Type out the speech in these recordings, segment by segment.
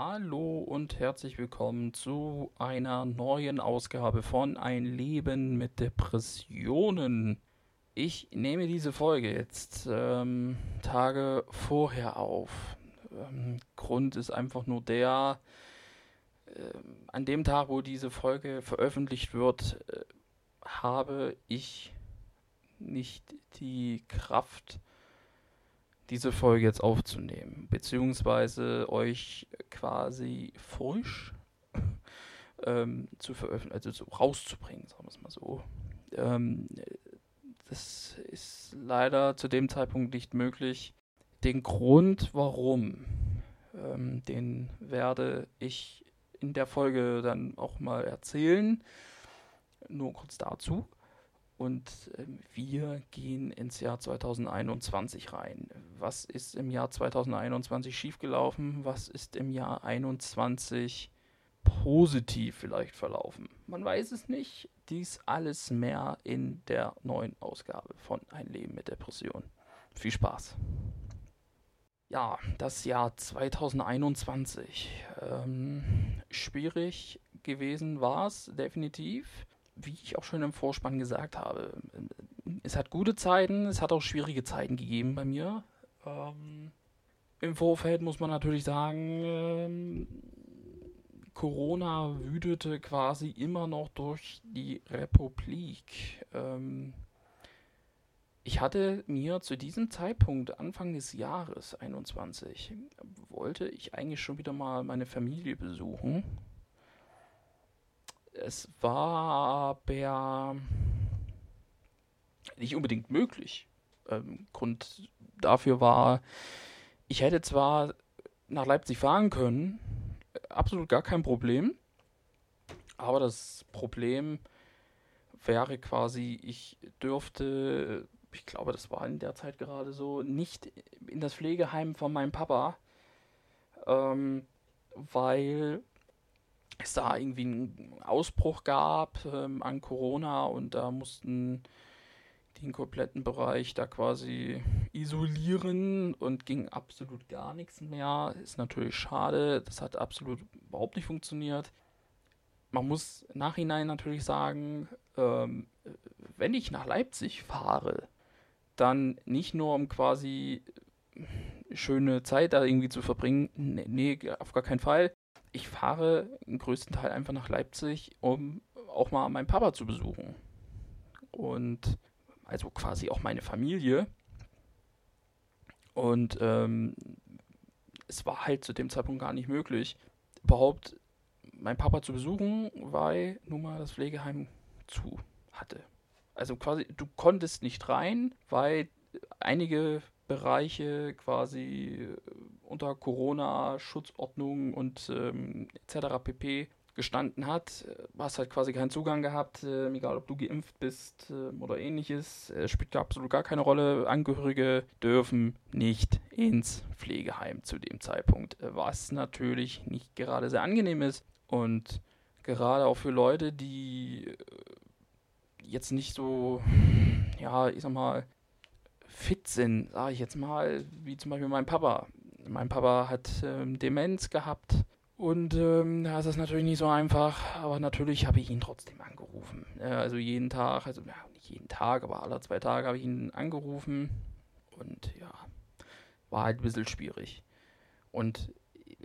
Hallo und herzlich willkommen zu einer neuen Ausgabe von Ein Leben mit Depressionen. Ich nehme diese Folge jetzt ähm, Tage vorher auf. Ähm, Grund ist einfach nur der, äh, an dem Tag, wo diese Folge veröffentlicht wird, äh, habe ich nicht die Kraft, diese Folge jetzt aufzunehmen, beziehungsweise euch quasi frisch ähm, zu veröffentlichen, also so rauszubringen, sagen wir es mal so. Ähm, das ist leider zu dem Zeitpunkt nicht möglich. Den Grund, warum, ähm, den werde ich in der Folge dann auch mal erzählen. Nur kurz dazu. Und ähm, wir gehen ins Jahr 2021 rein. Was ist im Jahr 2021 schiefgelaufen? Was ist im Jahr 2021 positiv vielleicht verlaufen? Man weiß es nicht. Dies alles mehr in der neuen Ausgabe von Ein Leben mit Depression. Viel Spaß. Ja, das Jahr 2021. Ähm, schwierig gewesen war es definitiv wie ich auch schon im Vorspann gesagt habe, es hat gute Zeiten, es hat auch schwierige Zeiten gegeben bei mir. Ähm, Im Vorfeld muss man natürlich sagen, ähm, Corona wütete quasi immer noch durch die Republik. Ähm, ich hatte mir zu diesem Zeitpunkt, Anfang des Jahres 21, wollte ich eigentlich schon wieder mal meine Familie besuchen es war aber nicht unbedingt möglich. Ähm, Grund dafür war, ich hätte zwar nach Leipzig fahren können, absolut gar kein Problem, aber das Problem wäre quasi, ich dürfte, ich glaube, das war in der Zeit gerade so, nicht in das Pflegeheim von meinem Papa, ähm, weil es da irgendwie einen Ausbruch gab ähm, an Corona und da mussten den kompletten Bereich da quasi isolieren und ging absolut gar nichts mehr. Ist natürlich schade, das hat absolut überhaupt nicht funktioniert. Man muss nachhinein natürlich sagen, ähm, wenn ich nach Leipzig fahre, dann nicht nur um quasi schöne Zeit da irgendwie zu verbringen, nee, nee auf gar keinen Fall, ich fahre im größten Teil einfach nach Leipzig, um auch mal meinen Papa zu besuchen. Und also quasi auch meine Familie. Und ähm, es war halt zu dem Zeitpunkt gar nicht möglich, überhaupt meinen Papa zu besuchen, weil nun mal das Pflegeheim zu hatte. Also quasi, du konntest nicht rein, weil einige Bereiche quasi äh, unter Corona-Schutzordnung und ähm, etc. pp. gestanden hat. Hast halt quasi keinen Zugang gehabt, äh, egal ob du geimpft bist äh, oder ähnliches. Es spielt absolut gar keine Rolle. Angehörige dürfen nicht ins Pflegeheim zu dem Zeitpunkt, äh, was natürlich nicht gerade sehr angenehm ist. Und gerade auch für Leute, die äh, jetzt nicht so, ja, ich sag mal, fit sind, sage ich jetzt mal, wie zum Beispiel mein Papa. Mein Papa hat ähm, Demenz gehabt und ähm, da ist das natürlich nicht so einfach, aber natürlich habe ich ihn trotzdem angerufen. Äh, also jeden Tag, also ja, nicht jeden Tag, aber alle zwei Tage habe ich ihn angerufen und ja, war halt ein bisschen schwierig. Und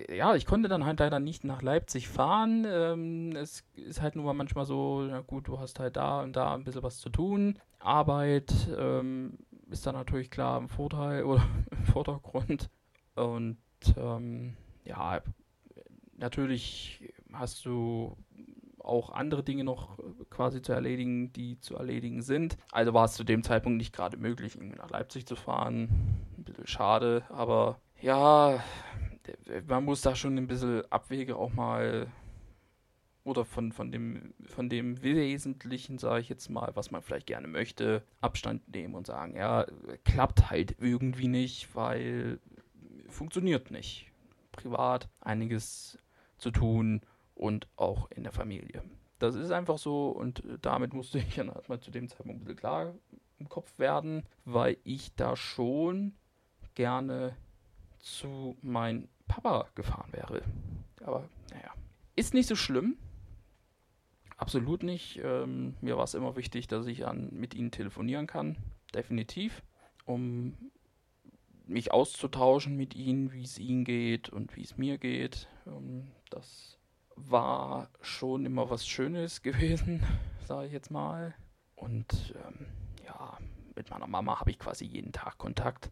ja, ich konnte dann halt leider nicht nach Leipzig fahren. Ähm, es ist halt nur manchmal so, na gut, du hast halt da und da ein bisschen was zu tun. Arbeit, ähm, ist dann natürlich klar im Vorteil oder im Vordergrund. Und ähm, ja, natürlich hast du auch andere Dinge noch quasi zu erledigen, die zu erledigen sind. Also war es zu dem Zeitpunkt nicht gerade möglich, nach Leipzig zu fahren. Ein bisschen schade, aber ja, man muss da schon ein bisschen Abwege auch mal oder von, von, dem, von dem Wesentlichen, sage ich jetzt mal, was man vielleicht gerne möchte, Abstand nehmen und sagen, ja, klappt halt irgendwie nicht, weil funktioniert nicht. Privat einiges zu tun und auch in der Familie. Das ist einfach so und damit musste ich dann erstmal zu dem Zeitpunkt ein bisschen klar im Kopf werden, weil ich da schon gerne zu meinem Papa gefahren wäre. Aber naja. Ist nicht so schlimm. Absolut nicht. Ähm, mir war es immer wichtig, dass ich an, mit ihnen telefonieren kann. Definitiv. Um mich auszutauschen mit ihnen, wie es ihnen geht und wie es mir geht. Ähm, das war schon immer was Schönes gewesen, sage ich jetzt mal. Und ähm, ja, mit meiner Mama habe ich quasi jeden Tag Kontakt.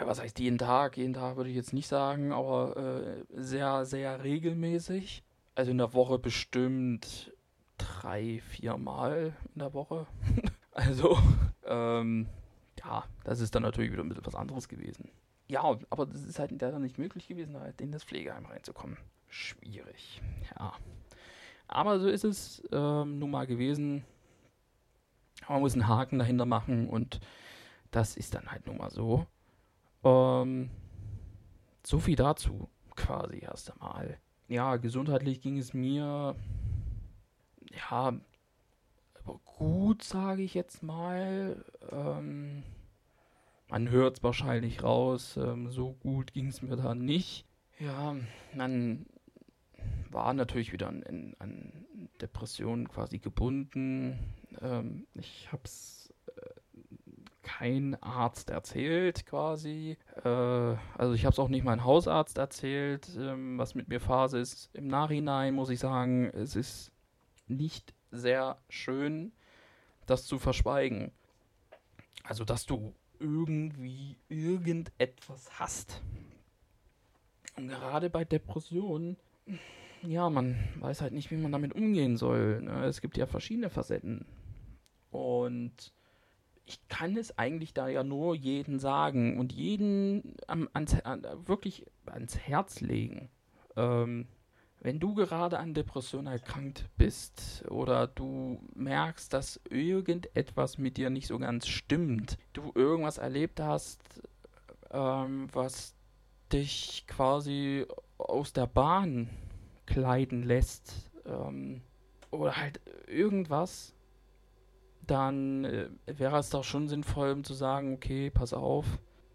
Was heißt jeden Tag? Jeden Tag würde ich jetzt nicht sagen, aber äh, sehr, sehr regelmäßig. Also in der Woche bestimmt drei, vier Mal in der Woche. also, ähm, ja, das ist dann natürlich wieder ein bisschen was anderes gewesen. Ja, aber das ist halt leider nicht möglich gewesen, halt in das Pflegeheim reinzukommen. Schwierig, ja. Aber so ist es ähm, nun mal gewesen. Man muss einen Haken dahinter machen und das ist dann halt nun mal so. Ähm, so viel dazu, quasi erst einmal. Ja, gesundheitlich ging es mir, ja, gut, sage ich jetzt mal. Ähm, man hört es wahrscheinlich raus, ähm, so gut ging es mir da nicht. Ja, man war natürlich wieder an, an Depressionen quasi gebunden. Ähm, ich habe es äh, kein Arzt erzählt quasi. Äh, also ich habe es auch nicht meinem Hausarzt erzählt, ähm, was mit mir Phase ist. Im Nachhinein muss ich sagen, es ist nicht sehr schön, das zu verschweigen. Also dass du irgendwie irgendetwas hast. Und gerade bei Depressionen ja, man weiß halt nicht, wie man damit umgehen soll. Ne? Es gibt ja verschiedene Facetten. Und ich kann es eigentlich da ja nur jeden sagen und jeden ans, an, wirklich ans Herz legen. Ähm, wenn du gerade an Depression erkrankt bist oder du merkst, dass irgendetwas mit dir nicht so ganz stimmt, du irgendwas erlebt hast, ähm, was dich quasi aus der Bahn kleiden lässt ähm, oder halt irgendwas, dann äh, wäre es doch schon sinnvoll, um zu sagen, okay, pass auf,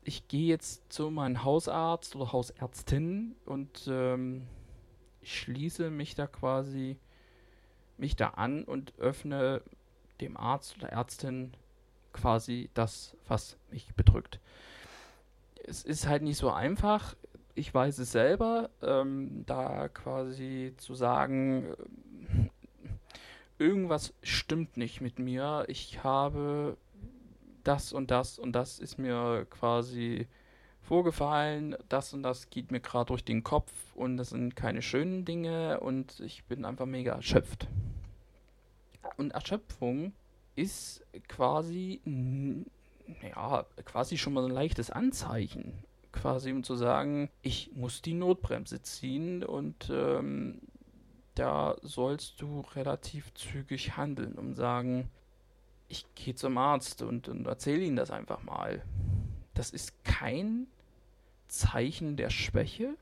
ich gehe jetzt zu meinem Hausarzt oder Hausärztin und ähm, ich schließe mich da quasi mich da an und öffne dem Arzt oder Ärztin quasi das, was mich bedrückt. Es ist halt nicht so einfach ich weiß es selber, ähm, da quasi zu sagen, äh, irgendwas stimmt nicht mit mir, ich habe das und das und das ist mir quasi vorgefallen, das und das geht mir gerade durch den Kopf und das sind keine schönen Dinge und ich bin einfach mega erschöpft. Und Erschöpfung ist quasi, ja, quasi schon mal ein leichtes Anzeichen quasi, um zu sagen, ich muss die Notbremse ziehen und ähm, da sollst du relativ zügig handeln und sagen, ich gehe zum Arzt und, und erzähle ihm das einfach mal. Das ist kein Zeichen der Schwäche,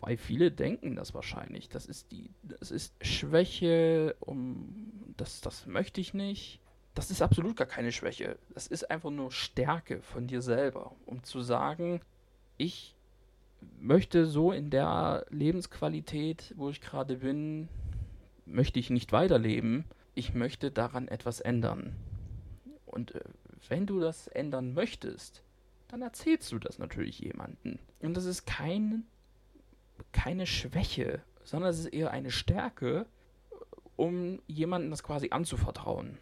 weil viele denken das wahrscheinlich. Das ist die, das ist Schwäche, um das, das möchte ich nicht. Das ist absolut gar keine Schwäche. Das ist einfach nur Stärke von dir selber, um zu sagen, ich möchte so in der Lebensqualität, wo ich gerade bin, möchte ich nicht weiterleben. Ich möchte daran etwas ändern. Und äh, wenn du das ändern möchtest, dann erzählst du das natürlich jemandem. Und das ist kein, keine Schwäche, sondern es ist eher eine Stärke, um jemandem das quasi anzuvertrauen.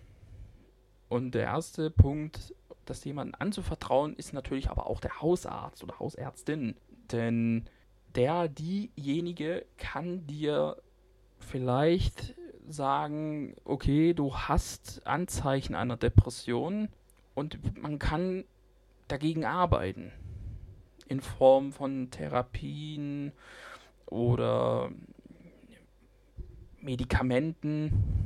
Und der erste Punkt das jemandem anzuvertrauen, ist natürlich aber auch der Hausarzt oder Hausärztin. Denn der, diejenige kann dir vielleicht sagen, okay, du hast Anzeichen einer Depression und man kann dagegen arbeiten. In Form von Therapien oder Medikamenten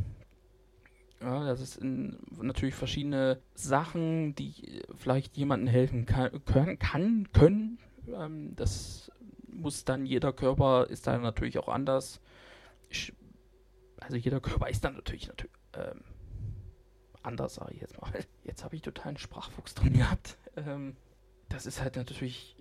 ja, das ist natürlich verschiedene Sachen, die vielleicht jemandem helfen kann, können, kann, können. Ähm, das muss dann jeder Körper ist dann natürlich auch anders. Ich, also jeder Körper ist dann natürlich, natürlich ähm, anders, sage ich jetzt mal. Jetzt habe ich total einen Sprachfuchs drin gehabt. Ähm, das ist halt natürlich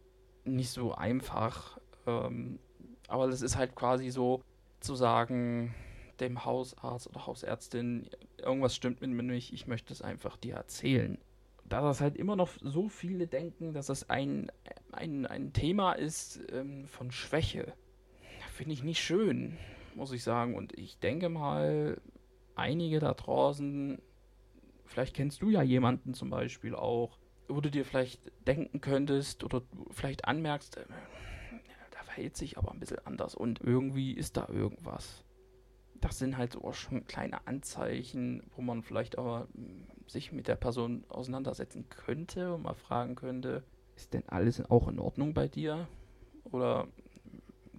nicht so einfach, ähm, Aber das ist halt quasi so zu sagen, dem Hausarzt oder Hausärztin, irgendwas stimmt mit mir nicht, ich möchte es einfach dir erzählen. Da das halt immer noch so viele denken, dass es ein, ein, ein Thema ist ähm, von Schwäche, finde ich nicht schön, muss ich sagen. Und ich denke mal, einige da draußen, vielleicht kennst du ja jemanden zum Beispiel auch, wo du dir vielleicht denken könntest oder vielleicht anmerkst, äh, da verhält sich aber ein bisschen anders und irgendwie ist da irgendwas das sind halt so schon kleine Anzeichen, wo man vielleicht aber hm, sich mit der Person auseinandersetzen könnte und mal fragen könnte, ist denn alles auch in Ordnung bei dir? Oder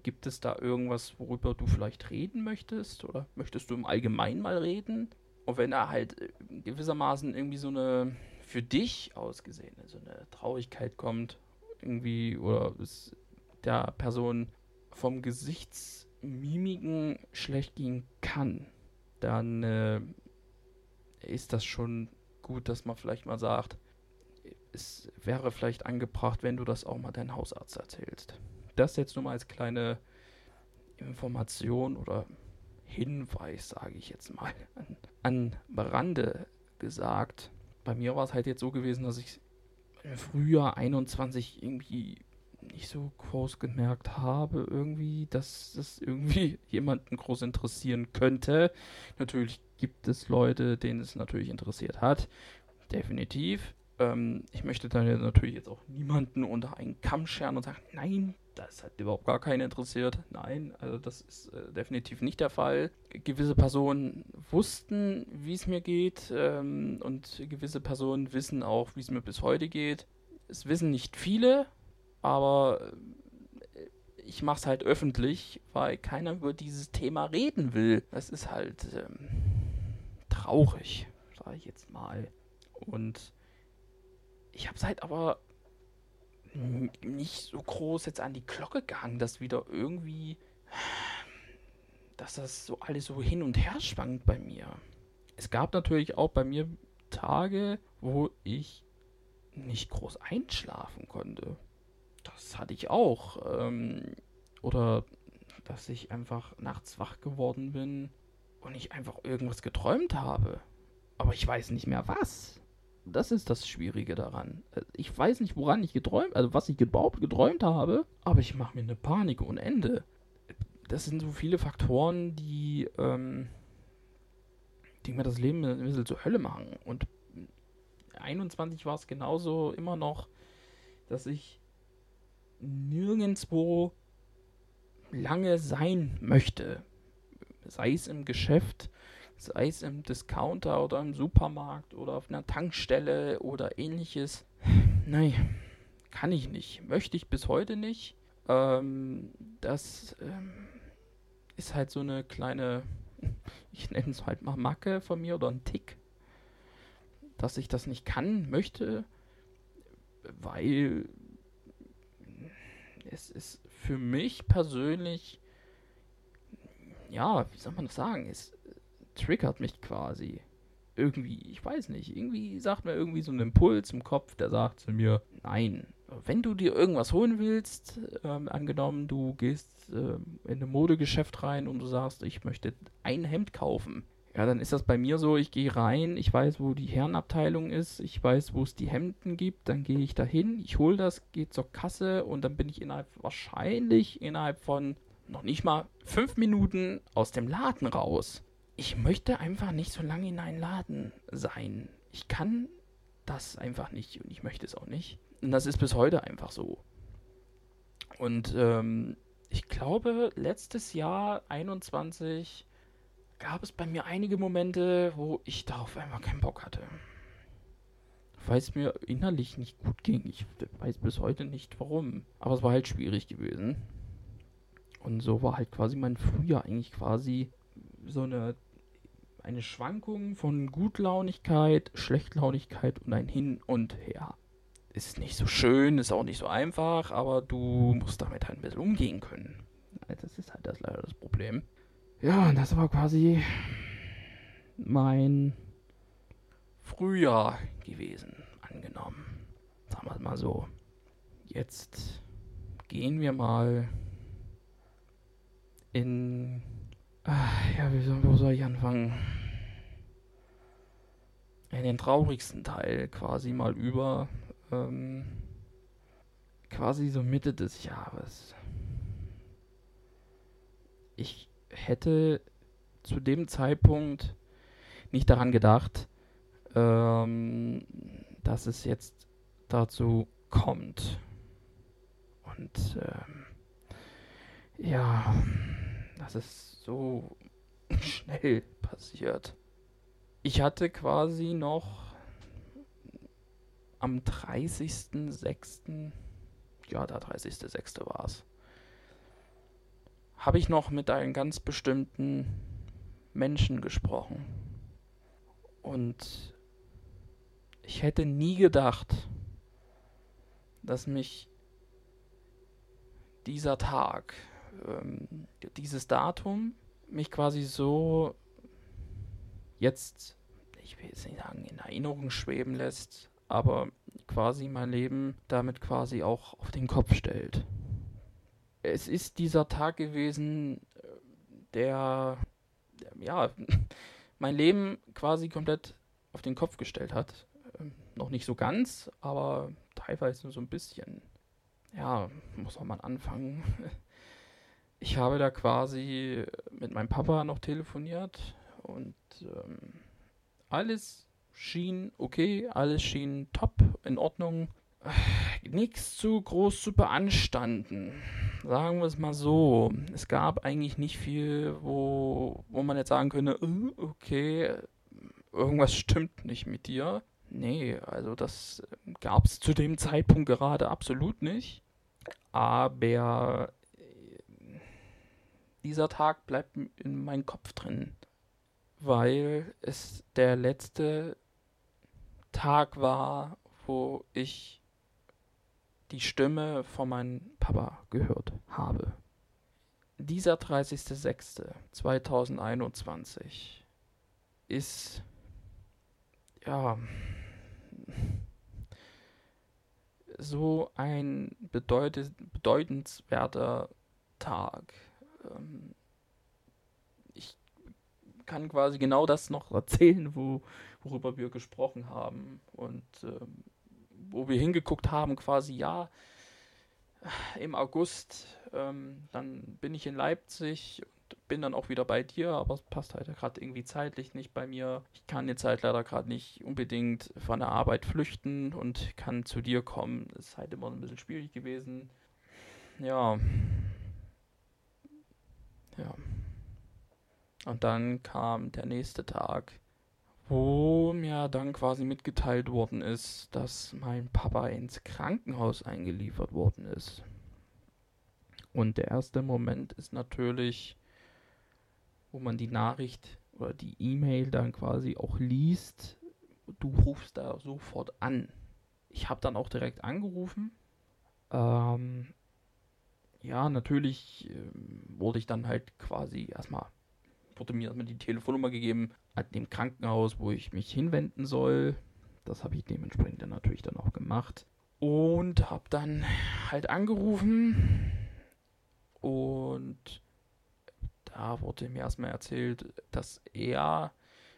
gibt es da irgendwas, worüber du vielleicht reden möchtest? Oder möchtest du im Allgemeinen mal reden? Und wenn da halt äh, gewissermaßen irgendwie so eine für dich ausgesehen, so eine Traurigkeit kommt, irgendwie, oder es der Person vom Gesichts Mimiken schlecht gehen kann, dann äh, ist das schon gut, dass man vielleicht mal sagt, es wäre vielleicht angebracht, wenn du das auch mal deinem Hausarzt erzählst. Das jetzt nur mal als kleine Information oder Hinweis, sage ich jetzt mal, an, an Rande gesagt. Bei mir war es halt jetzt so gewesen, dass ich im Frühjahr 21 irgendwie nicht so groß gemerkt habe, irgendwie, dass das irgendwie jemanden groß interessieren könnte. Natürlich gibt es Leute, denen es natürlich interessiert hat. Definitiv. Ähm, ich möchte da natürlich jetzt auch niemanden unter einen Kamm scheren und sagen, nein, das hat überhaupt gar keinen interessiert. Nein, also das ist äh, definitiv nicht der Fall. Gewisse Personen wussten, wie es mir geht ähm, und gewisse Personen wissen auch, wie es mir bis heute geht. Es wissen nicht viele, aber äh, ich mache es halt öffentlich, weil keiner über dieses Thema reden will. Das ist halt ähm, traurig, sage ich jetzt mal. Und ich habe es halt aber nicht so groß jetzt an die Glocke gehangen, dass wieder irgendwie, dass das so alles so hin und her schwankt bei mir. Es gab natürlich auch bei mir Tage, wo ich nicht groß einschlafen konnte das hatte ich auch. Ähm, oder dass ich einfach nachts wach geworden bin und ich einfach irgendwas geträumt habe. Aber ich weiß nicht mehr was. Das ist das Schwierige daran. Ich weiß nicht, woran ich geträumt, also was ich überhaupt geträumt habe, aber ich mache mir eine Panik ohne Ende. Das sind so viele Faktoren, die, ähm, die mir das Leben ein bisschen zur Hölle machen. Und 21 war es genauso immer noch, dass ich nirgendwo lange sein möchte. Sei es im Geschäft, sei es im Discounter oder im Supermarkt oder auf einer Tankstelle oder ähnliches. Nein, kann ich nicht. Möchte ich bis heute nicht. Ähm, das ähm, ist halt so eine kleine, ich nenne es halt mal Macke von mir oder ein Tick, dass ich das nicht kann, möchte, weil es ist für mich persönlich, ja, wie soll man das sagen, es triggert mich quasi. Irgendwie, ich weiß nicht, irgendwie sagt mir irgendwie so ein Impuls im Kopf, der sagt zu mir, nein, wenn du dir irgendwas holen willst, ähm, angenommen, du gehst ähm, in ein Modegeschäft rein und du sagst, ich möchte ein Hemd kaufen, ja, dann ist das bei mir so, ich gehe rein, ich weiß, wo die Herrenabteilung ist, ich weiß, wo es die Hemden gibt, dann gehe ich dahin, ich hole das, gehe zur Kasse und dann bin ich innerhalb, wahrscheinlich innerhalb von noch nicht mal fünf Minuten aus dem Laden raus. Ich möchte einfach nicht so lange in einem Laden sein. Ich kann das einfach nicht und ich möchte es auch nicht. Und das ist bis heute einfach so. Und ähm, ich glaube, letztes Jahr 21 gab es bei mir einige Momente, wo ich darauf einmal keinen Bock hatte. Weil es mir innerlich nicht gut ging. Ich weiß bis heute nicht warum. Aber es war halt schwierig gewesen. Und so war halt quasi mein Frühjahr eigentlich quasi so eine, eine Schwankung von Gutlaunigkeit, Schlechtlaunigkeit und ein Hin und Her. Ist nicht so schön, ist auch nicht so einfach, aber du musst damit halt ein bisschen umgehen können. Das ist halt das leider das Problem. Ja, und das war quasi mein Frühjahr gewesen, angenommen. Sagen wir es mal so. Jetzt gehen wir mal in. Ah, ja, soll, wo soll ich anfangen? In den traurigsten Teil quasi mal über. Ähm, quasi so Mitte des Jahres. Ich hätte zu dem Zeitpunkt nicht daran gedacht, ähm, dass es jetzt dazu kommt. Und ähm, ja, das ist so schnell passiert. Ich hatte quasi noch am 30.06., ja, der 30.06. war es, habe ich noch mit einem ganz bestimmten Menschen gesprochen. Und ich hätte nie gedacht, dass mich dieser Tag, ähm, dieses Datum mich quasi so jetzt, ich will jetzt nicht sagen, in Erinnerung schweben lässt, aber quasi mein Leben damit quasi auch auf den Kopf stellt. Es ist dieser Tag gewesen, der, der ja, mein Leben quasi komplett auf den Kopf gestellt hat. Ähm, noch nicht so ganz, aber teilweise so ein bisschen. Ja, muss auch mal anfangen. Ich habe da quasi mit meinem Papa noch telefoniert und ähm, alles schien okay, alles schien top, in Ordnung. Äh, nichts zu groß zu beanstanden. Sagen wir es mal so. Es gab eigentlich nicht viel, wo, wo man jetzt sagen könnte, uh, okay, irgendwas stimmt nicht mit dir. Nee, also das gab es zu dem Zeitpunkt gerade absolut nicht. Aber äh, dieser Tag bleibt in meinem Kopf drin, weil es der letzte Tag war, wo ich die Stimme von meinem Papa gehört habe. Dieser 30.06.2021 ist ja so ein bedeutet, bedeutenswerter Tag. Ähm, ich kann quasi genau das noch erzählen, wo, worüber wir gesprochen haben und ähm, wo wir hingeguckt haben, quasi ja, im August, ähm, dann bin ich in Leipzig bin dann auch wieder bei dir, aber es passt halt gerade irgendwie zeitlich nicht bei mir. Ich kann jetzt halt leider gerade nicht unbedingt von der Arbeit flüchten und kann zu dir kommen. Ist halt immer ein bisschen schwierig gewesen. Ja. Ja. Und dann kam der nächste Tag, wo mir dann quasi mitgeteilt worden ist, dass mein Papa ins Krankenhaus eingeliefert worden ist. Und der erste Moment ist natürlich wo man die Nachricht oder die E-Mail dann quasi auch liest. Du rufst da sofort an. Ich habe dann auch direkt angerufen. Ähm, ja, natürlich ähm, wurde ich dann halt quasi erstmal, wurde mir erstmal die Telefonnummer gegeben an dem Krankenhaus, wo ich mich hinwenden soll. Das habe ich dementsprechend dann natürlich dann auch gemacht. Und habe dann halt angerufen und da wurde mir erstmal erzählt, dass er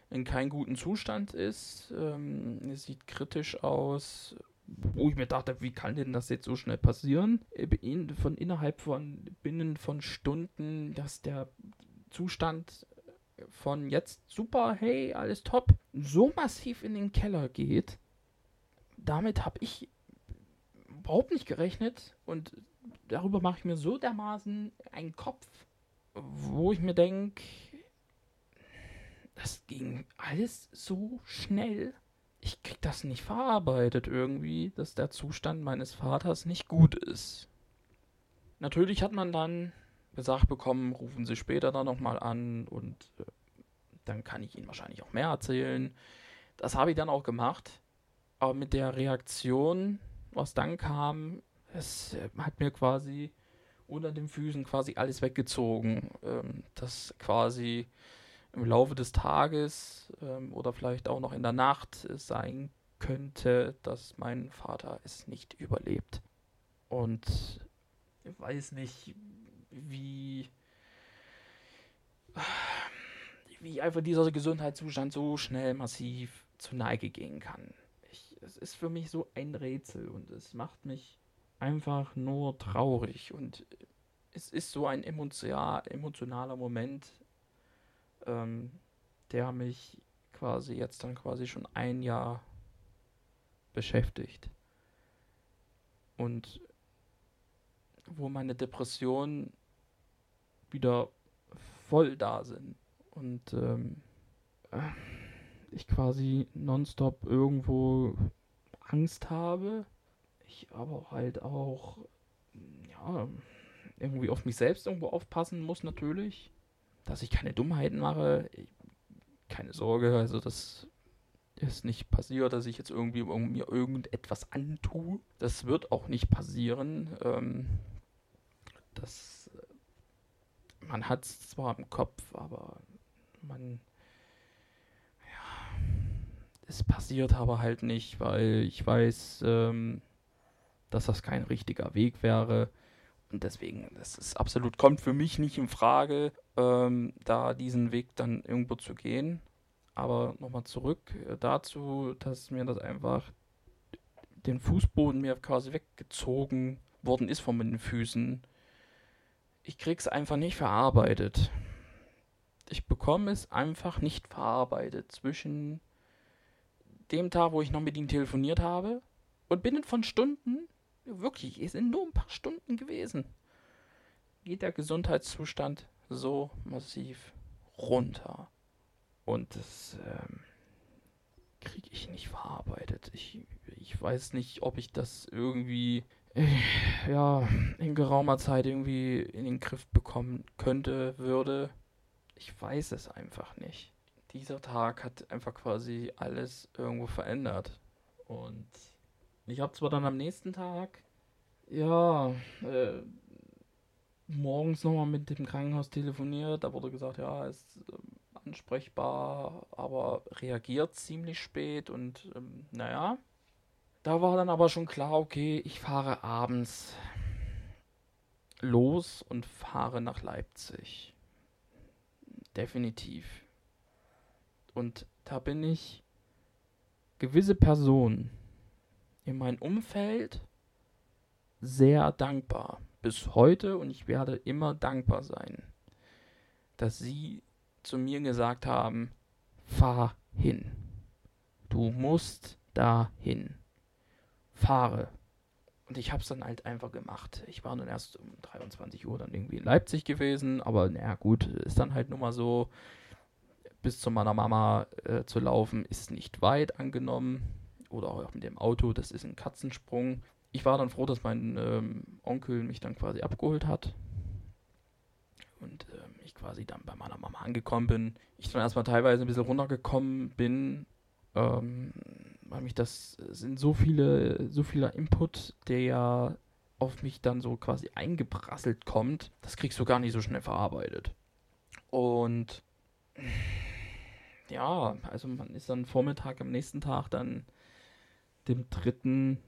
in keinem guten Zustand ist. Ähm, sieht kritisch aus. Wo ich mir dachte, wie kann denn das jetzt so schnell passieren? In, von innerhalb von binnen von Stunden, dass der Zustand von jetzt super, hey, alles top, so massiv in den Keller geht. Damit habe ich überhaupt nicht gerechnet und darüber mache ich mir so dermaßen einen Kopf wo ich mir denke, das ging alles so schnell. Ich krieg das nicht verarbeitet irgendwie, dass der Zustand meines Vaters nicht gut ist. Natürlich hat man dann gesagt bekommen, rufen Sie später dann nochmal an und äh, dann kann ich Ihnen wahrscheinlich auch mehr erzählen. Das habe ich dann auch gemacht. Aber mit der Reaktion, was dann kam, es äh, hat mir quasi unter den Füßen quasi alles weggezogen. Ähm, das quasi im Laufe des Tages ähm, oder vielleicht auch noch in der Nacht sein könnte, dass mein Vater es nicht überlebt. Und ich weiß nicht, wie wie einfach dieser Gesundheitszustand so schnell massiv zu Neige gehen kann. Ich, es ist für mich so ein Rätsel und es macht mich einfach nur traurig und es ist so ein emotionaler Moment, ähm, der mich quasi jetzt dann quasi schon ein Jahr beschäftigt. Und wo meine Depressionen wieder voll da sind. Und ähm, ich quasi nonstop irgendwo Angst habe. Ich aber halt auch, ja, irgendwie auf mich selbst irgendwo aufpassen muss natürlich. Dass ich keine Dummheiten mache. Ich, keine Sorge, also das ist nicht passiert, dass ich jetzt irgendwie mir irgendetwas antue. Das wird auch nicht passieren. Ähm, das, man hat es zwar im Kopf, aber man, ja, es passiert aber halt nicht, weil ich weiß, ähm, dass das kein richtiger Weg wäre. Und deswegen, das ist absolut, kommt für mich nicht in Frage, ähm, da diesen Weg dann irgendwo zu gehen. Aber nochmal zurück äh, dazu, dass mir das einfach den Fußboden mir quasi weggezogen worden ist von meinen Füßen. Ich krieg's einfach nicht verarbeitet. Ich bekomme es einfach nicht verarbeitet zwischen dem Tag, wo ich noch mit ihm telefoniert habe und binnen von Stunden, wirklich, es sind nur ein paar Stunden gewesen, geht der Gesundheitszustand so massiv runter. Und das ähm, kriege ich nicht verarbeitet. Ich, ich weiß nicht, ob ich das irgendwie äh, ja, in geraumer Zeit irgendwie in den Griff bekommen könnte, würde. Ich weiß es einfach nicht. Dieser Tag hat einfach quasi alles irgendwo verändert. Und ich habe zwar dann am nächsten Tag, ja, äh, morgens nochmal mit dem Krankenhaus telefoniert. Da wurde gesagt, ja, es ähm, ansprechbar, aber reagiert ziemlich spät und ähm, naja. Da war dann aber schon klar, okay, ich fahre abends los und fahre nach Leipzig. Definitiv. Und da bin ich gewisse Personen in meinem Umfeld sehr dankbar. Bis heute und ich werde immer dankbar sein, dass sie zu mir gesagt haben, fahr hin. Du musst dahin. Fahre. Und ich habe es dann halt einfach gemacht. Ich war dann erst um 23 Uhr dann irgendwie in Leipzig gewesen, aber naja gut, ist dann halt nur mal so, bis zu meiner Mama äh, zu laufen, ist nicht weit angenommen. Oder auch mit dem Auto, das ist ein Katzensprung. Ich war dann froh, dass mein ähm, Onkel mich dann quasi abgeholt hat. Und ähm, ich quasi dann bei meiner Mama angekommen bin. Ich dann erstmal teilweise ein bisschen runtergekommen bin, ähm, weil mich das sind so viele, so vieler Input, der ja auf mich dann so quasi eingeprasselt kommt, das kriegst du gar nicht so schnell verarbeitet. Und ja, also man ist dann Vormittag am nächsten Tag dann dem dritten,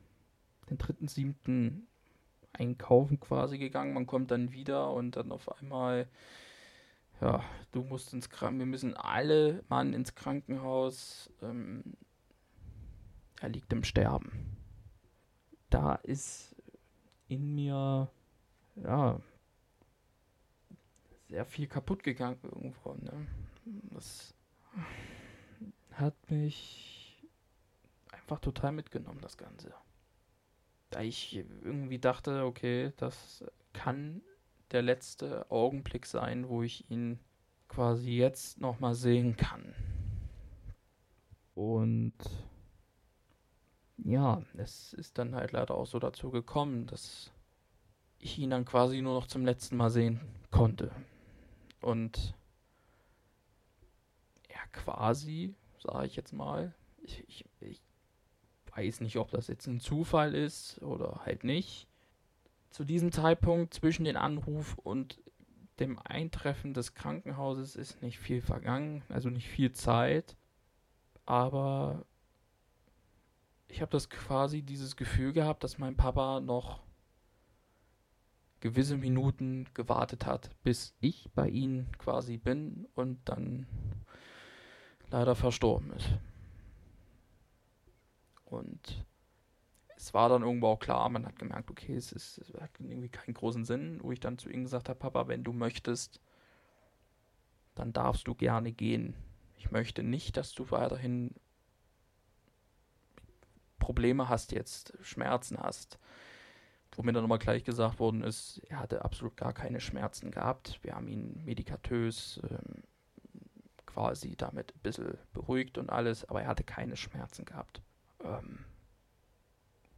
den dritten, siebten einkaufen quasi gegangen. Man kommt dann wieder und dann auf einmal, ja, du musst ins Krankenhaus, wir müssen alle Mann ins Krankenhaus. Ähm, er liegt im Sterben. Da ist in mir, ja, sehr viel kaputt gegangen irgendwo. Ne? Das hat mich einfach total mitgenommen, das Ganze da ich irgendwie dachte, okay, das kann der letzte Augenblick sein, wo ich ihn quasi jetzt nochmal sehen kann. Und ja, es ist dann halt leider auch so dazu gekommen, dass ich ihn dann quasi nur noch zum letzten Mal sehen konnte. Und ja, quasi, sage ich jetzt mal, ich, ich, weiß nicht, ob das jetzt ein Zufall ist oder halt nicht. Zu diesem Zeitpunkt zwischen dem Anruf und dem Eintreffen des Krankenhauses ist nicht viel vergangen, also nicht viel Zeit. Aber ich habe das quasi dieses Gefühl gehabt, dass mein Papa noch gewisse Minuten gewartet hat, bis ich bei ihm quasi bin und dann leider verstorben ist. Und es war dann irgendwo auch klar, man hat gemerkt, okay, es, ist, es hat irgendwie keinen großen Sinn, wo ich dann zu ihm gesagt habe, Papa, wenn du möchtest, dann darfst du gerne gehen. Ich möchte nicht, dass du weiterhin Probleme hast jetzt, Schmerzen hast. Wo mir dann nochmal gleich gesagt worden ist, er hatte absolut gar keine Schmerzen gehabt. Wir haben ihn medikatös ähm, quasi damit ein bisschen beruhigt und alles, aber er hatte keine Schmerzen gehabt. Ähm,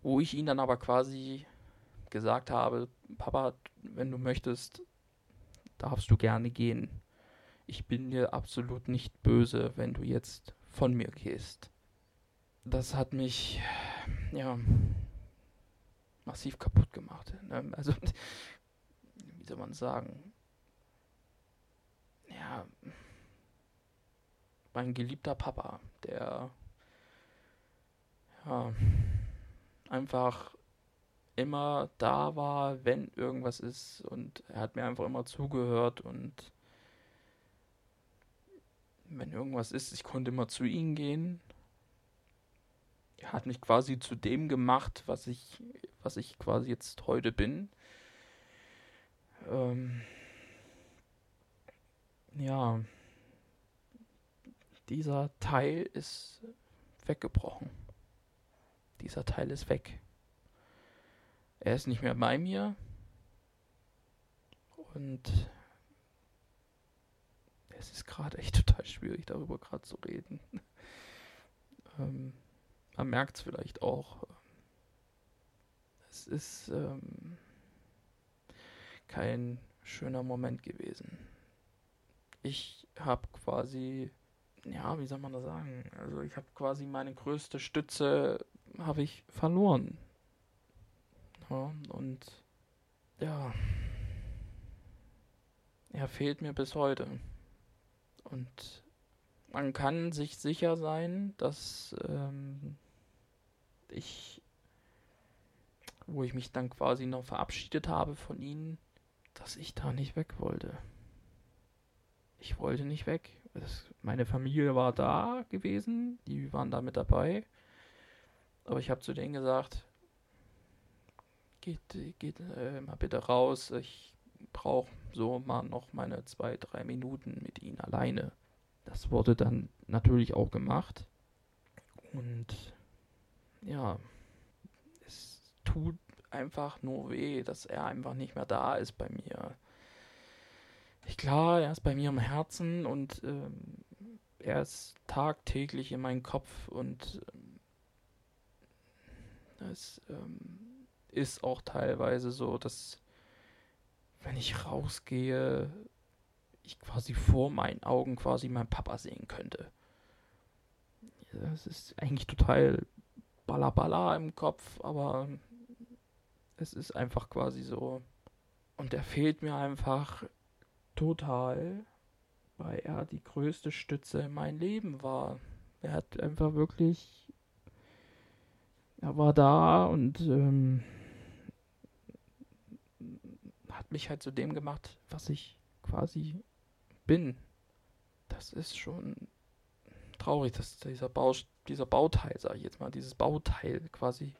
wo ich ihn dann aber quasi gesagt habe, Papa, wenn du möchtest, darfst du gerne gehen. Ich bin dir absolut nicht böse, wenn du jetzt von mir gehst. Das hat mich, ja, massiv kaputt gemacht. Ne? Also, wie soll man sagen? Ja, mein geliebter Papa, der, ja, einfach immer da war, wenn irgendwas ist. Und er hat mir einfach immer zugehört und wenn irgendwas ist, ich konnte immer zu ihm gehen. Er hat mich quasi zu dem gemacht, was ich, was ich quasi jetzt heute bin. Ähm, ja, dieser Teil ist weggebrochen dieser Teil ist weg. Er ist nicht mehr bei mir. Und es ist gerade echt total schwierig, darüber gerade zu reden. ähm, man merkt es vielleicht auch. Es ist ähm, kein schöner Moment gewesen. Ich habe quasi, ja, wie soll man das sagen? Also ich habe quasi meine größte Stütze habe ich verloren. Ja, und ja, er fehlt mir bis heute. Und man kann sich sicher sein, dass ähm, ich, wo ich mich dann quasi noch verabschiedet habe von ihnen, dass ich da nicht weg wollte. Ich wollte nicht weg. Es, meine Familie war da gewesen, die waren da mit dabei. Aber ich habe zu denen gesagt, geht, geht äh, mal bitte raus. Ich brauche so mal noch meine zwei, drei Minuten mit ihnen alleine. Das wurde dann natürlich auch gemacht. Und ja, es tut einfach nur weh, dass er einfach nicht mehr da ist bei mir. Ich klar, er ist bei mir im Herzen und ähm, er ist tagtäglich in meinem Kopf und ähm, es ähm, ist auch teilweise so, dass wenn ich rausgehe, ich quasi vor meinen Augen quasi meinen Papa sehen könnte. Das ist eigentlich total balabala im Kopf, aber es ist einfach quasi so. Und er fehlt mir einfach total, weil er die größte Stütze in meinem Leben war. Er hat einfach wirklich er war da und ähm, hat mich halt zu dem gemacht, was ich quasi bin. Das ist schon traurig, dass dieser, Bau, dieser Bauteil, sag ich jetzt mal, dieses Bauteil quasi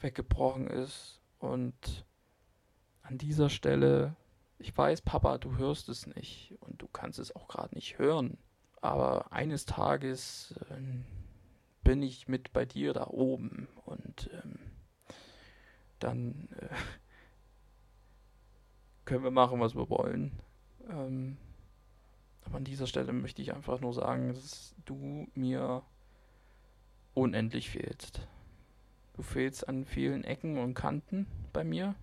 weggebrochen ist. Und an dieser Stelle, ich weiß, Papa, du hörst es nicht und du kannst es auch gerade nicht hören. Aber eines Tages äh, bin ich mit bei dir da oben und ähm, dann äh, können wir machen, was wir wollen. Ähm, aber an dieser Stelle möchte ich einfach nur sagen, dass du mir unendlich fehlst. Du fehlst an vielen Ecken und Kanten bei mir.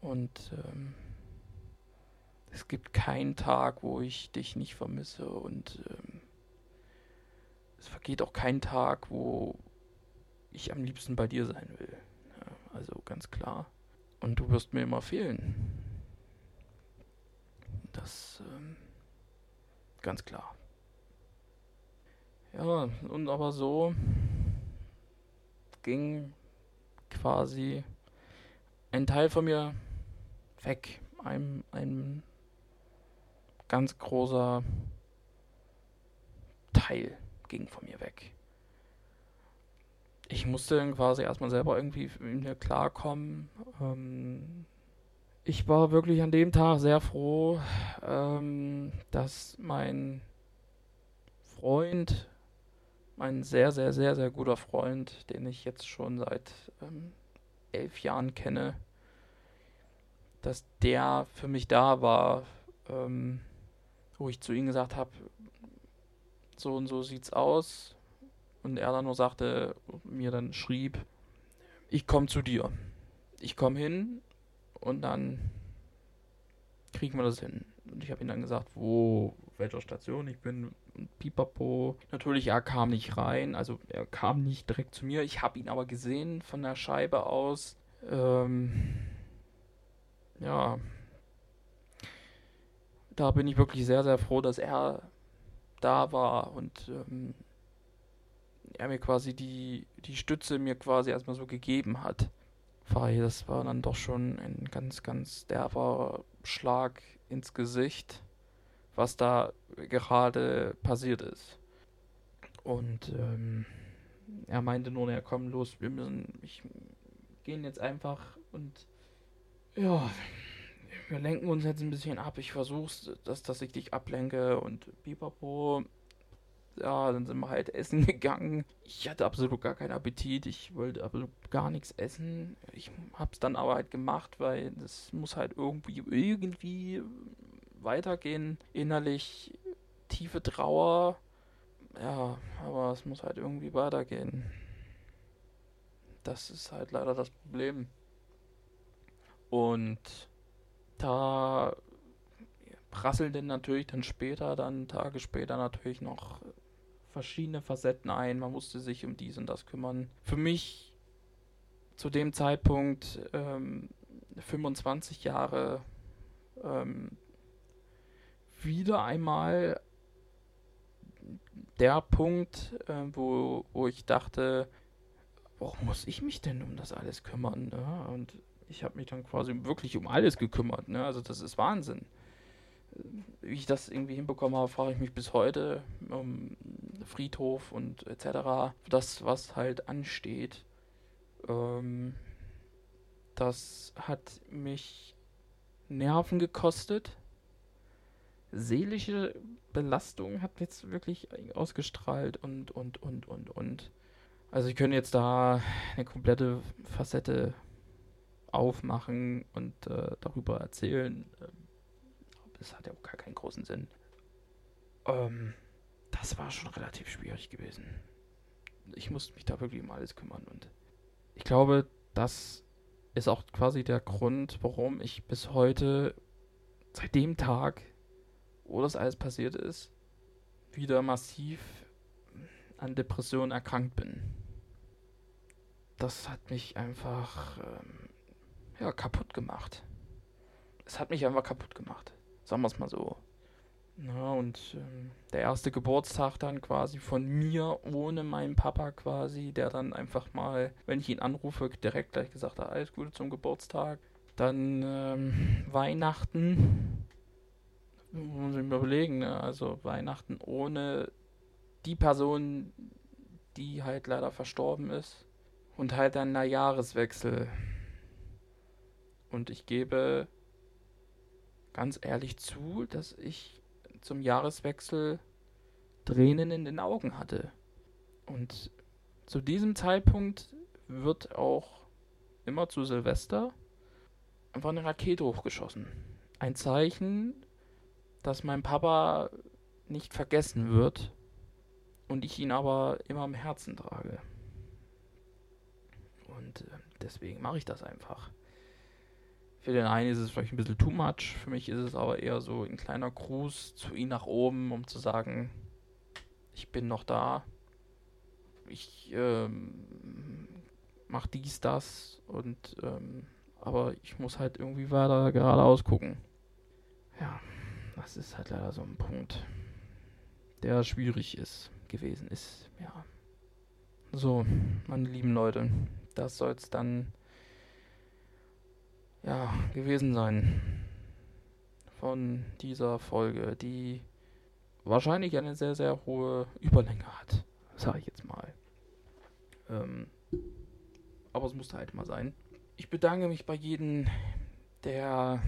Und ähm, es gibt keinen Tag, wo ich dich nicht vermisse und ähm, es vergeht auch kein Tag, wo ich am liebsten bei dir sein will. Ja, also ganz klar. Und du wirst mir immer fehlen. Das ähm, ganz klar. Ja, und aber so ging quasi ein Teil von mir weg. Ein, ein ganz großer Teil ging von mir weg. Ich musste dann quasi erstmal selber irgendwie mir klarkommen. Ähm, ich war wirklich an dem Tag sehr froh, ähm, dass mein Freund, mein sehr, sehr, sehr, sehr guter Freund, den ich jetzt schon seit ähm, elf Jahren kenne, dass der für mich da war, ähm, wo ich zu ihm gesagt habe, so und so sieht's aus. Und er dann nur sagte, mir dann schrieb, ich komme zu dir. Ich komme hin und dann kriegen wir das hin. Und ich habe ihm dann gesagt, wo, welcher Station ich bin. Pipapo. Natürlich, er kam nicht rein. Also er kam nicht direkt zu mir. Ich habe ihn aber gesehen von der Scheibe aus. Ähm, ja. Da bin ich wirklich sehr, sehr froh, dass er da war und ähm, er mir quasi die, die Stütze mir quasi erstmal so gegeben hat. Weil das war dann doch schon ein ganz, ganz derber Schlag ins Gesicht, was da gerade passiert ist. Und ähm, er meinte nur, ja komm los, wir müssen, ich gehen jetzt einfach und ja, wir lenken uns jetzt ein bisschen ab. Ich versuch's, dass, dass ich dich ablenke und pipapo. Ja, dann sind wir halt essen gegangen. Ich hatte absolut gar keinen Appetit. Ich wollte absolut gar nichts essen. Ich hab's dann aber halt gemacht, weil das muss halt irgendwie, irgendwie weitergehen. Innerlich tiefe Trauer. Ja, aber es muss halt irgendwie weitergehen. Das ist halt leider das Problem. Und da prasseln denn natürlich dann später, dann Tage später natürlich noch verschiedene Facetten ein. Man musste sich um dies und das kümmern. Für mich zu dem Zeitpunkt ähm, 25 Jahre ähm, wieder einmal der Punkt, äh, wo, wo ich dachte, warum muss ich mich denn um das alles kümmern? Ne? Und ich habe mich dann quasi wirklich um alles gekümmert. Ne? Also das ist Wahnsinn. Wie ich das irgendwie hinbekommen habe, frage ich mich bis heute um Friedhof und etc. Das, was halt ansteht, ähm, das hat mich Nerven gekostet. Seelische Belastung hat jetzt wirklich ausgestrahlt und, und, und, und, und. Also ich könnte jetzt da eine komplette Facette aufmachen und äh, darüber erzählen. Ähm, das hat ja auch gar keinen großen Sinn. Ähm, das war schon relativ schwierig gewesen. Ich musste mich da wirklich um alles kümmern und ich glaube, das ist auch quasi der Grund, warum ich bis heute, seit dem Tag, wo das alles passiert ist, wieder massiv an Depressionen erkrankt bin. Das hat mich einfach ähm, ja, kaputt gemacht. Es hat mich einfach kaputt gemacht. Sagen wir es mal so. Ja, und ähm, der erste Geburtstag dann quasi von mir ohne meinen Papa quasi, der dann einfach mal, wenn ich ihn anrufe, direkt gleich gesagt hat, alles Gute zum Geburtstag. Dann ähm, Weihnachten, muss ich mir überlegen, ne? also Weihnachten ohne die Person, die halt leider verstorben ist. Und halt dann der Jahreswechsel. Und ich gebe ganz ehrlich zu, dass ich zum Jahreswechsel Tränen in den Augen hatte. Und zu diesem Zeitpunkt wird auch immer zu Silvester einfach eine Rakete hochgeschossen. Ein Zeichen, dass mein Papa nicht vergessen wird und ich ihn aber immer im Herzen trage. Und äh, deswegen mache ich das einfach. Für den einen ist es vielleicht ein bisschen too much, für mich ist es aber eher so ein kleiner Gruß zu ihm nach oben, um zu sagen, ich bin noch da, ich ähm, mach dies, das und ähm, aber ich muss halt irgendwie weiter geradeaus gucken. Ja, das ist halt leider so ein Punkt, der schwierig ist, gewesen ist, ja. So, meine lieben Leute, das soll es dann ja, gewesen sein von dieser Folge, die wahrscheinlich eine sehr, sehr hohe Überlänge hat. Sage ich jetzt mal. Ähm, aber es musste halt mal sein. Ich bedanke mich bei jedem, der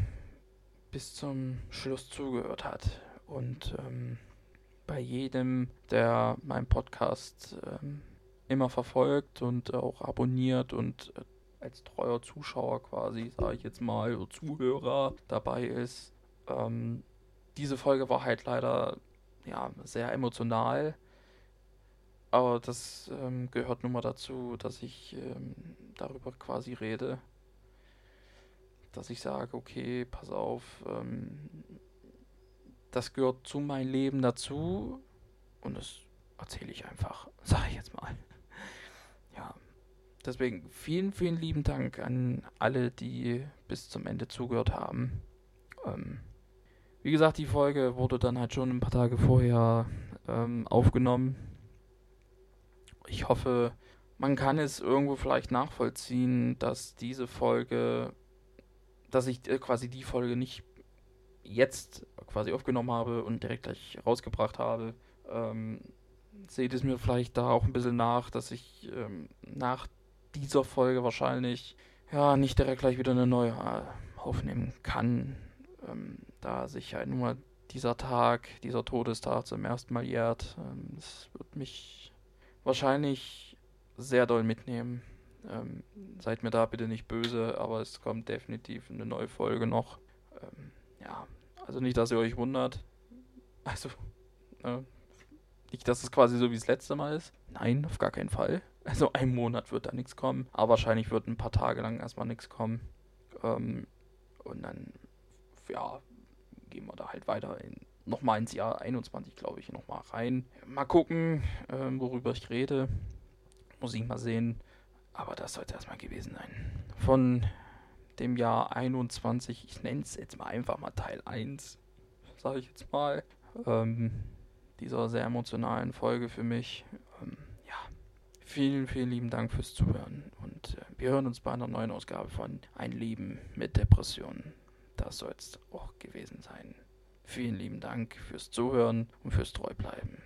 bis zum Schluss zugehört hat. Und ähm, bei jedem, der meinen Podcast ähm, immer verfolgt und auch abonniert und äh, als treuer Zuschauer quasi, sage ich jetzt mal, oder Zuhörer dabei ist. Ähm, diese Folge war halt leider ja, sehr emotional. Aber das ähm, gehört nun mal dazu, dass ich ähm, darüber quasi rede. Dass ich sage, okay, pass auf, ähm, das gehört zu meinem Leben dazu. Und das erzähle ich einfach, sage ich jetzt mal. Ja, deswegen vielen, vielen lieben Dank an alle, die bis zum Ende zugehört haben. Ähm, wie gesagt, die Folge wurde dann halt schon ein paar Tage vorher ähm, aufgenommen. Ich hoffe, man kann es irgendwo vielleicht nachvollziehen, dass diese Folge, dass ich äh, quasi die Folge nicht jetzt quasi aufgenommen habe und direkt gleich rausgebracht habe. Ähm, seht es mir vielleicht da auch ein bisschen nach, dass ich ähm, nach dieser Folge wahrscheinlich ja nicht direkt gleich wieder eine neue äh, aufnehmen kann ähm, da sich halt nur dieser Tag, dieser Todestag zum ersten Mal jährt. Ähm, das wird mich wahrscheinlich sehr doll mitnehmen. Ähm, seid mir da bitte nicht böse, aber es kommt definitiv eine neue Folge noch. Ähm, ja, also nicht, dass ihr euch wundert. Also, äh, nicht, dass es quasi so wie das letzte Mal ist. Nein, auf gar keinen Fall. Also ein Monat wird da nichts kommen, aber wahrscheinlich wird ein paar Tage lang erstmal nichts kommen. Ähm, und dann ja, gehen wir da halt weiter in, nochmal ins Jahr 21, glaube ich, nochmal rein. Mal gucken, äh, worüber ich rede. Muss ich mal sehen. Aber das sollte erstmal gewesen sein. Von dem Jahr 21, ich nenne es jetzt mal einfach mal Teil 1, sage ich jetzt mal, ähm, dieser sehr emotionalen Folge für mich. Ähm, vielen, vielen lieben Dank fürs Zuhören und äh, wir hören uns bei einer neuen Ausgabe von Ein Leben mit Depressionen das soll es auch gewesen sein. Vielen lieben Dank fürs Zuhören und fürs Treubleiben.